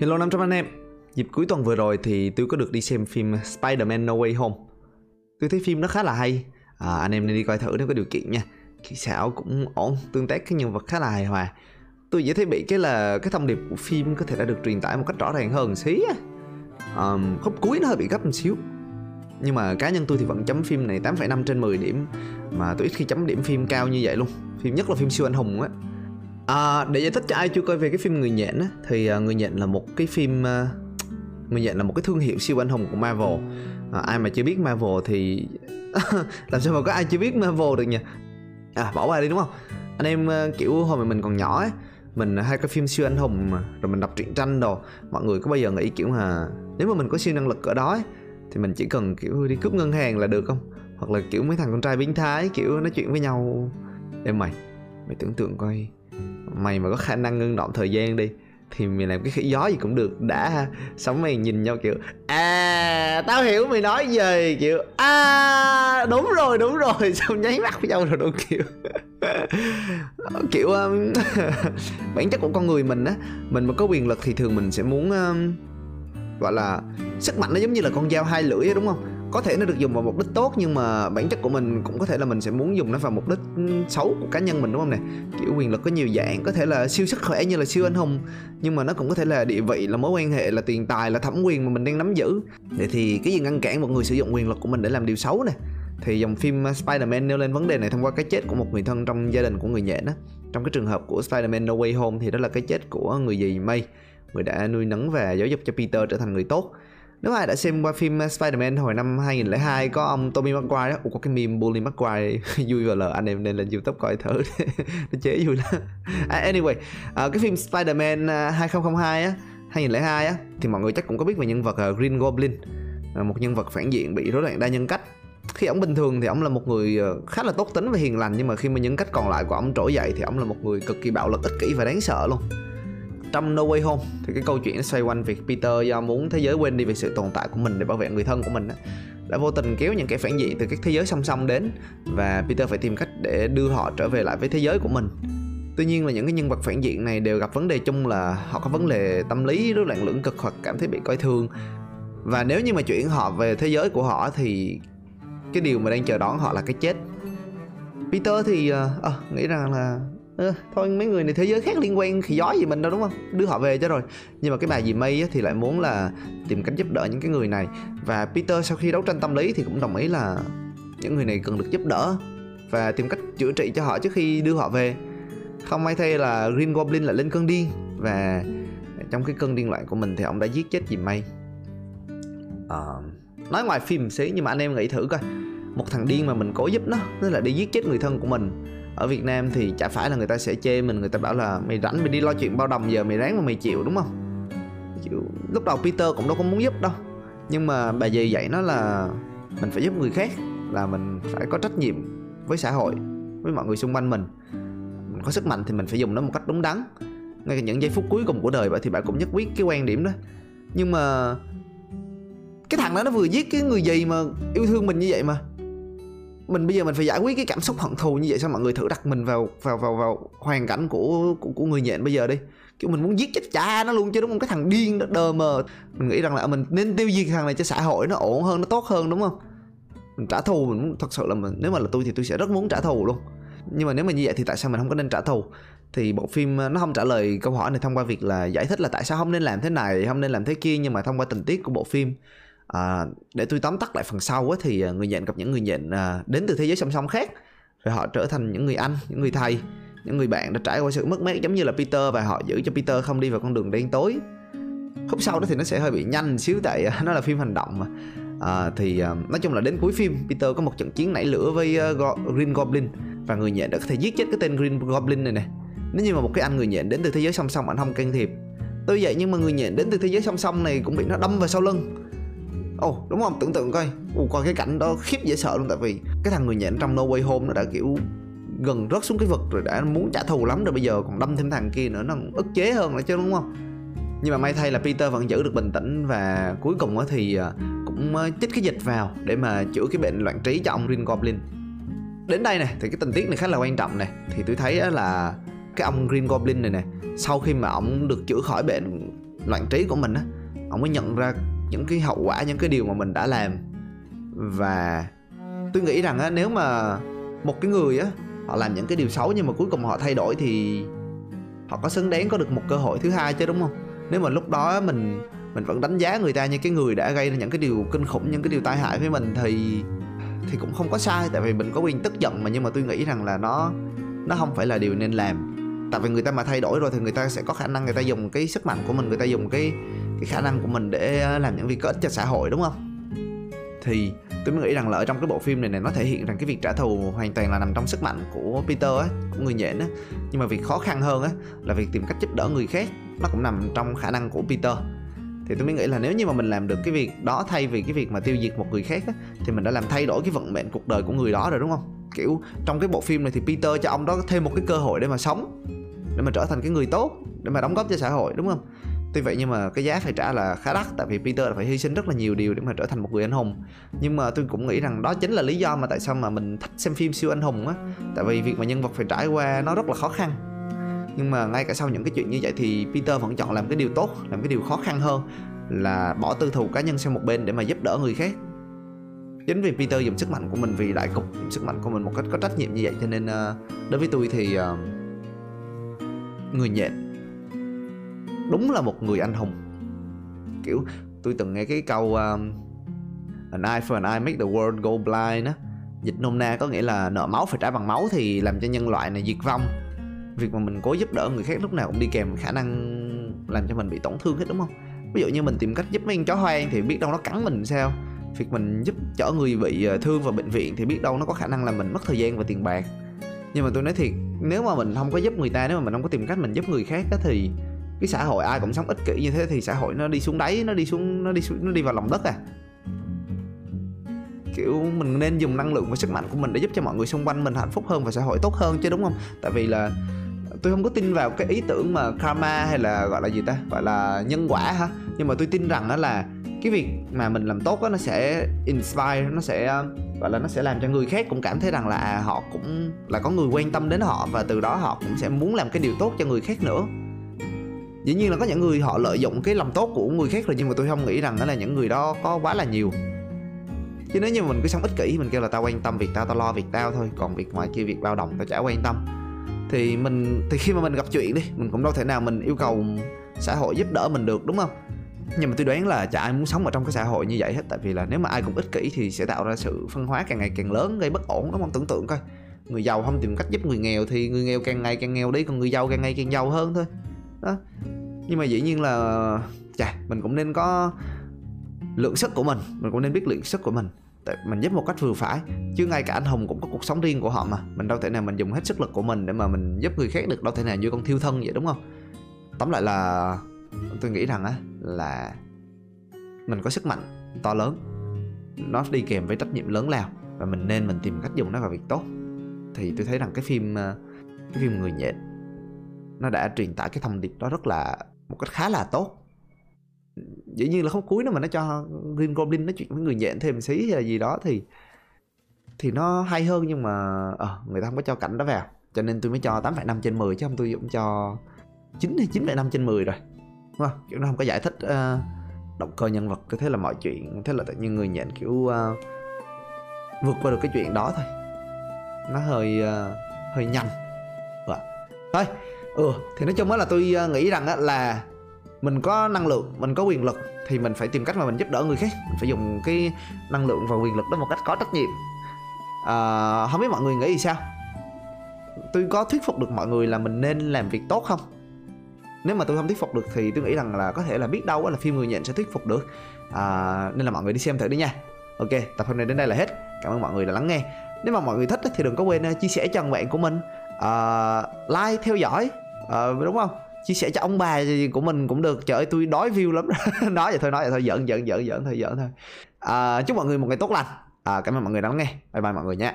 Hello 500 anh em Dịp cuối tuần vừa rồi thì tôi có được đi xem phim Spider-Man No Way Home. Tôi thấy phim nó khá là hay. À, Anh em nên đi coi thử nếu có điều kiện nha. Kỹ xảo cũng ổn, tương tác các nhân vật khá là hài hòa. Tôi dễ thấy bị cái là cái thông điệp của phim có thể đã được truyền tải một cách rõ ràng hơn xí á. Um, Khúc cuối nó hơi bị gấp một xíu. Nhưng mà cá nhân tôi thì vẫn chấm phim này 8,5 trên 10 điểm Mà tôi ít khi chấm điểm phim cao như vậy luôn. Phim nhất là phim siêu anh hùng á. À, để giải thích cho ai chưa coi về cái phim Người Nhện á, thì uh, Người Nhện là một cái phim uh, Người Nhện là một cái thương hiệu siêu anh hùng của Marvel. À, ai mà chưa biết Marvel thì làm sao mà có ai chưa biết Marvel được nhỉ? À bỏ qua đi đúng không? Anh em uh, kiểu hồi mà mình còn nhỏ ấy, mình hay coi phim siêu anh hùng mà rồi mình đọc truyện tranh đồ, mọi người có bao giờ nghĩ kiểu là nếu mà mình có siêu năng lực cỡ đó ấy, thì mình chỉ cần kiểu đi cướp ngân hàng là được không? Hoặc là kiểu mấy thằng con trai biến thái kiểu nói chuyện với nhau. Em mày, mày tưởng tượng coi mày mà có khả năng ngưng động thời gian đi thì mày làm cái gió gì cũng được. Đã sống mày nhìn nhau kiểu à tao hiểu mày nói gì. Kiểu à đúng rồi đúng rồi. Xong nháy mắt với nhau rồi đúng kiểu. Kiểu um, bản chất của con người mình á mình mà có quyền lực thì thường mình sẽ muốn um, gọi là sức mạnh nó giống như là con dao hai lưỡi á đúng không? Có thể nó được dùng vào mục đích tốt, nhưng mà bản chất của mình cũng có thể là mình sẽ muốn dùng nó vào mục đích xấu của cá nhân mình, đúng không nè? Kiểu quyền lực có nhiều dạng, có thể là siêu sức khỏe như là siêu anh hùng, nhưng mà nó cũng có thể là địa vị, là mối quan hệ, là tiền tài, là thẩm quyền mà mình đang nắm giữ. Vậy thì cái gì ngăn cản một người sử dụng quyền lực của mình để làm điều xấu nè? Thì dòng phim Spider-Man nêu lên vấn đề này thông qua cái chết của một người thân trong gia đình của người nhện á. Trong cái trường hợp của Spider-Man No Way Home thì đó là cái chết của người dì May, người đã nuôi nấng và giáo dục cho Peter trở thành người tốt nếu ai đã xem qua phim uh, Spider-Man hồi năm 2002 có ông Tommy Maguire đó, Ủa, có cái meme Bully Maguire vui và lờ anh em nên lên YouTube coi thử nó chế vui lắm. À, anyway, à, cái phim Spider-Man à, 2002 á, 2002 á thì mọi người chắc cũng có biết về nhân vật à, Green Goblin, à, một nhân vật phản diện bị rối loạn đa nhân cách. Khi ông bình thường thì ông là một người khá là tốt tính và hiền lành nhưng mà khi mà nhân cách còn lại của ông trỗi dậy thì ông là một người cực kỳ bạo lực ích kỷ và đáng sợ luôn trong No Way Home. Thì cái câu chuyện xoay quanh việc Peter do muốn thế giới quên đi về sự tồn tại của mình để bảo vệ người thân của mình đã vô tình kéo những kẻ phản diện từ các thế giới song song đến và Peter phải tìm cách để đưa họ trở về lại với thế giới của mình. Tuy nhiên là những cái nhân vật phản diện này đều gặp vấn đề chung là họ có vấn đề tâm lý rối loạn lưỡng cực hoặc cảm thấy bị coi thường. Và nếu như mà chuyển họ về thế giới của họ thì cái điều mà đang chờ đón họ là cái chết. Peter thì uh, nghĩ rằng là à, thôi mấy người này thế giới khác liên quan thì gió gì mình đâu đúng không? Đưa họ về cho rồi. Nhưng mà cái bà dì May thì lại muốn là tìm cách giúp đỡ những cái người này. Và Peter sau khi đấu tranh tâm lý thì cũng đồng ý là những người này cần được giúp đỡ và tìm cách chữa trị cho họ trước khi đưa họ về. Không may thay là Green Goblin lại lên cơn điên và trong cái cơn điên loạn của mình thì ông đã giết chết dì May. À, nói ngoài phim xí nhưng mà anh em nghĩ thử coi. Một thằng điên mà mình cố giúp nó nó là đi giết chết người thân của mình ở Việt Nam thì chả phải là người ta sẽ chê mình, người ta bảo là mày rảnh mày đi lo chuyện bao đồng giờ, mày ráng mà mày chịu đúng không? Chịu. lúc đầu Peter cũng đâu có muốn giúp đâu. Nhưng mà bà dì dạy nó là mình phải giúp người khác, là mình phải có trách nhiệm với xã hội, với mọi người xung quanh mình. Mình có sức mạnh thì mình phải dùng nó một cách đúng đắn. Ngay cả những giây phút cuối cùng của đời vậy thì bạn cũng nhất quyết cái quan điểm đó. Nhưng mà cái thằng đó nó vừa giết cái người gì mà yêu thương mình như vậy mà mình bây giờ mình phải giải quyết cái cảm xúc hận thù như vậy sao mọi người thử đặt mình vào vào vào vào hoàn cảnh của của, của người nhện bây giờ đi. Kiểu mình muốn giết chết cha nó luôn chứ đúng không? Cái thằng điên đó đờ mờ. Mình nghĩ rằng là à, mình nên tiêu diệt thằng này cho xã hội nó ổn hơn nó tốt hơn đúng không? Mình trả thù mình muốn thật sự là mình nếu mà là tôi thì tôi sẽ rất muốn trả thù luôn. Nhưng mà nếu mà như vậy thì tại sao mình không có nên trả thù? Thì bộ phim à, nó không trả lời câu hỏi này thông qua việc là giải thích là tại sao không nên làm thế này không nên làm thế kia nhưng mà thông qua tình tiết của bộ phim à, để tôi tóm tắt lại phần sau ấy, thì à, người nhện gặp những người nhện à, đến từ thế giới song song khác. Rồi họ trở thành những người anh những người thầy những người bạn đã trải qua sự mất mát giống như là Peter và họ giữ cho Peter không đi vào con đường đen tối. Khúc sau đó thì nó sẽ hơi bị nhanh xíu tại à, nó là phim hành động mà. À, thì à, nói chung là đến cuối phim Peter có một trận chiến nảy lửa với uh, Green Goblin và người nhện đã có thể giết chết cái tên Green Goblin này nè. Nếu như mà một cái anh người nhện đến từ thế giới song song anh không can thiệp. Tuy vậy nhưng mà người nhện đến từ thế giới song song này cũng bị nó đâm vào sau lưng. Ồ oh, đúng không? Tưởng tượng coi. Ồ, coi cái cảnh đó khiếp dễ sợ luôn tại vì cái thằng người nhện trong No Way Home nó đã kiểu gần rớt xuống cái vực rồi đã muốn trả thù lắm rồi bây giờ còn đâm thêm thằng kia nữa nó ức chế hơn nữa chứ đúng không? Nhưng mà may thay là Peter vẫn giữ được bình tĩnh và cuối cùng thì à, cũng à, chích cái dịch vào để mà chữa cái bệnh loạn trí cho ông Green Goblin. Đến đây này thì cái tình tiết này khá là quan trọng này thì tôi thấy là cái ông Green Goblin này nè sau khi mà ông được chữa khỏi bệnh loạn trí của mình á ông mới nhận ra những cái hậu quả, những cái điều mà mình đã làm. Và tôi nghĩ rằng á, nếu mà một cái người á, họ làm những cái điều xấu nhưng mà cuối cùng họ thay đổi thì họ có xứng đáng có được một cơ hội thứ hai chứ, đúng không? Nếu mà lúc đó mình mình vẫn đánh giá người ta như cái người đã gây ra những cái điều kinh khủng, những cái điều tai hại với mình thì thì cũng không có sai. Tại vì mình có quyền tức giận mà, nhưng mà tôi nghĩ rằng là nó nó không phải là điều nên làm. Tại vì người ta mà thay đổi rồi thì người ta sẽ có khả năng người ta dùng cái sức mạnh của mình, người ta dùng cái cái khả năng của mình để ờ, làm những việc có ích cho xã hội đúng không? Thì tôi mới nghĩ rằng là ở trong cái bộ phim này này nó thể hiện rằng cái việc trả thù hoàn toàn là nằm trong sức mạnh của Peter á của người nhện á. Nhưng mà việc khó khăn hơn á là việc tìm cách giúp đỡ người khác nó cũng nằm trong khả năng của Peter. Thì tôi mới nghĩ là nếu như mà mình làm được cái việc đó thay vì cái việc mà tiêu diệt một người khác á, thì mình đã làm thay đổi cái vận mệnh cuộc đời của người đó rồi đúng không? Kiểu trong cái bộ phim này thì Peter cho ông đó thêm một cái cơ hội để mà sống để mà trở thành cái người tốt để mà đóng góp cho xã hội đúng không? Tuy vậy nhưng mà cái giá phải trả là khá đắt tại vì Peter phải hy sinh rất là nhiều điều để mà trở thành một người anh hùng. Nhưng mà tôi cũng nghĩ rằng đó chính là lý do mà tại sao mà mình thích xem phim siêu anh hùng á. Tại vì việc mà nhân vật phải trải qua nó rất là khó khăn. Nhưng mà ngay cả sau những cái chuyện như vậy thì Peter vẫn chọn làm cái điều tốt làm cái điều khó khăn hơn là bỏ tư thù cá nhân sang một bên để mà giúp đỡ người khác. Chính vì Peter dùng sức mạnh của mình vì đại cục dùng sức mạnh của mình một cách có trách nhiệm như vậy cho nên uh, đối với tôi thì uh, người nhện đúng là một người anh hùng. Kiểu tôi từng nghe cái câu um, an eye for an eye make the world go blind á. Dịch nôm na có nghĩa là nợ máu phải trả bằng máu thì làm cho nhân loại này diệt vong. Việc mà mình cố giúp đỡ người khác lúc nào cũng đi kèm khả năng làm cho mình bị tổn thương hết đúng không? Ví dụ như mình tìm cách giúp mấy con chó hoang thì biết đâu nó cắn mình sao? Việc mình giúp chở người bị ờ, thương vào bệnh viện thì biết đâu nó có khả năng là mình mất thời gian và tiền bạc. Nhưng mà tôi nói thiệt nếu mà mình không có giúp người ta nếu mà mình không có tìm cách mình giúp người khác đó thì cái xã hội ai cũng sống ích kỷ như thế thì xã hội nó đi xuống đáy nó đi xuống nó đi xuống nó đi vào lòng đất à. Kiểu mình nên dùng năng lượng và sức mạnh của mình để giúp cho mọi người xung quanh mình hạnh phúc hơn và xã hội tốt hơn chứ đúng không? Tại vì là tôi không có tin vào cái ý tưởng mà karma hay là gọi là gì ta? Gọi là nhân quả hả? Nhưng mà tôi tin rằng đó là cái việc mà mình làm tốt đó, nó sẽ inspire nó sẽ gọi là nó sẽ làm cho người khác cũng cảm thấy rằng là họ cũng là có người quan tâm đến họ và từ đó họ cũng sẽ muốn làm cái điều tốt cho người khác nữa dĩ nhiên là có những người họ lợi dụng cái lòng tốt của người khác rồi, nhưng mà tôi không nghĩ rằng đó là những người đó có quá là nhiều. Chứ nếu như mình cứ sống ích kỷ, mình kêu là tao quan tâm việc tao tao lo việc tao thôi, còn việc ngoài kia việc bao đồng tao chả quan tâm. Thì mình, thì khi mà mình gặp chuyện đi, mình cũng đâu thể nào mình yêu cầu xã hội giúp đỡ mình được, đúng không? Nhưng mà tôi đoán là chả ai muốn sống ở trong cái xã hội như vậy hết, tại vì là nếu mà ai cũng ích kỷ thì sẽ tạo ra sự phân hóa càng ngày càng lớn, gây bất ổn, đúng không? Tưởng tượng coi. Người giàu không tìm cách giúp người nghèo thì người nghèo càng ngày càng nghèo đi, còn người giàu càng ngày càng giàu hơn thôi. Đó nhưng mà dĩ nhiên là, chà, mình cũng nên có lượng sức của mình mình cũng nên biết lượng sức của mình. Tại mình giúp một cách vừa phải, chứ ngay cả anh hùng cũng có cuộc sống riêng của họ mà. Mình đâu thể nào mình dùng hết sức lực của mình để mà mình giúp người khác được, đâu thể nào như con thiêu thân vậy, đúng không? Tóm lại là, tôi nghĩ rằng á, là mình có sức mạnh to lớn. Nó đi kèm với trách nhiệm lớn lao, và mình nên mình tìm cách dùng nó vào việc tốt. Thì tôi thấy rằng cái phim ờ, cái phim người nhện, nó đã truyền tải cái thông điệp đó rất là một cách khá là tốt. Dĩ nhiên là không cuối nữa mà nó cho Green Goblin nói chuyện với người nhện thêm xí hay là gì đó thì thì nó hay hơn nhưng mà à, người ta không có cho cảnh đó vào. Cho nên tôi mới cho 8,5 trên 10 chứ không tôi cũng cho 9 hay 9,5 trên 10 rồi. Đúng không? Kiểu nó không có giải thích uh, động cơ nhân vật thế là mọi chuyện thế là tự nhiên người nhện kiểu uh, vượt qua được cái chuyện đó thôi. Nó hơi uh, hơi nhanh. Vậy thôi ừ thì nói chung á là tôi ờ, nghĩ rằng á là mình có năng lượng mình có quyền lực thì mình phải tìm cách mà mình giúp đỡ người khác. Mình phải dùng cái năng lượng và quyền lực đó một cách có trách nhiệm. À, không biết mọi người nghĩ gì sao? Tôi có thuyết phục được mọi người là mình nên làm việc tốt không? Nếu mà tôi không thuyết phục được thì tôi nghĩ rằng là có thể là biết đâu là phim người nhện sẽ thuyết phục được. À, nên là mọi người đi xem thử đi nha. Ok tập hôm nay đến đây là hết. Cảm ơn mọi người đã lắng nghe. Nếu mà mọi người thích thì đừng có quên chia sẻ cho bạn của mình. Uh, like theo dõi uh, đúng không? Chia sẻ cho ông bà gì của mình cũng được. Trời ơi tôi đói view lắm. Nói vậy thôi nói vậy thôi. Giỡn giỡn giỡn giỡn thôi giỡn thôi. À, chúc mọi người một ngày tốt lành. À, cảm ơn mọi người đã lắng nghe. Bye bye mọi người nha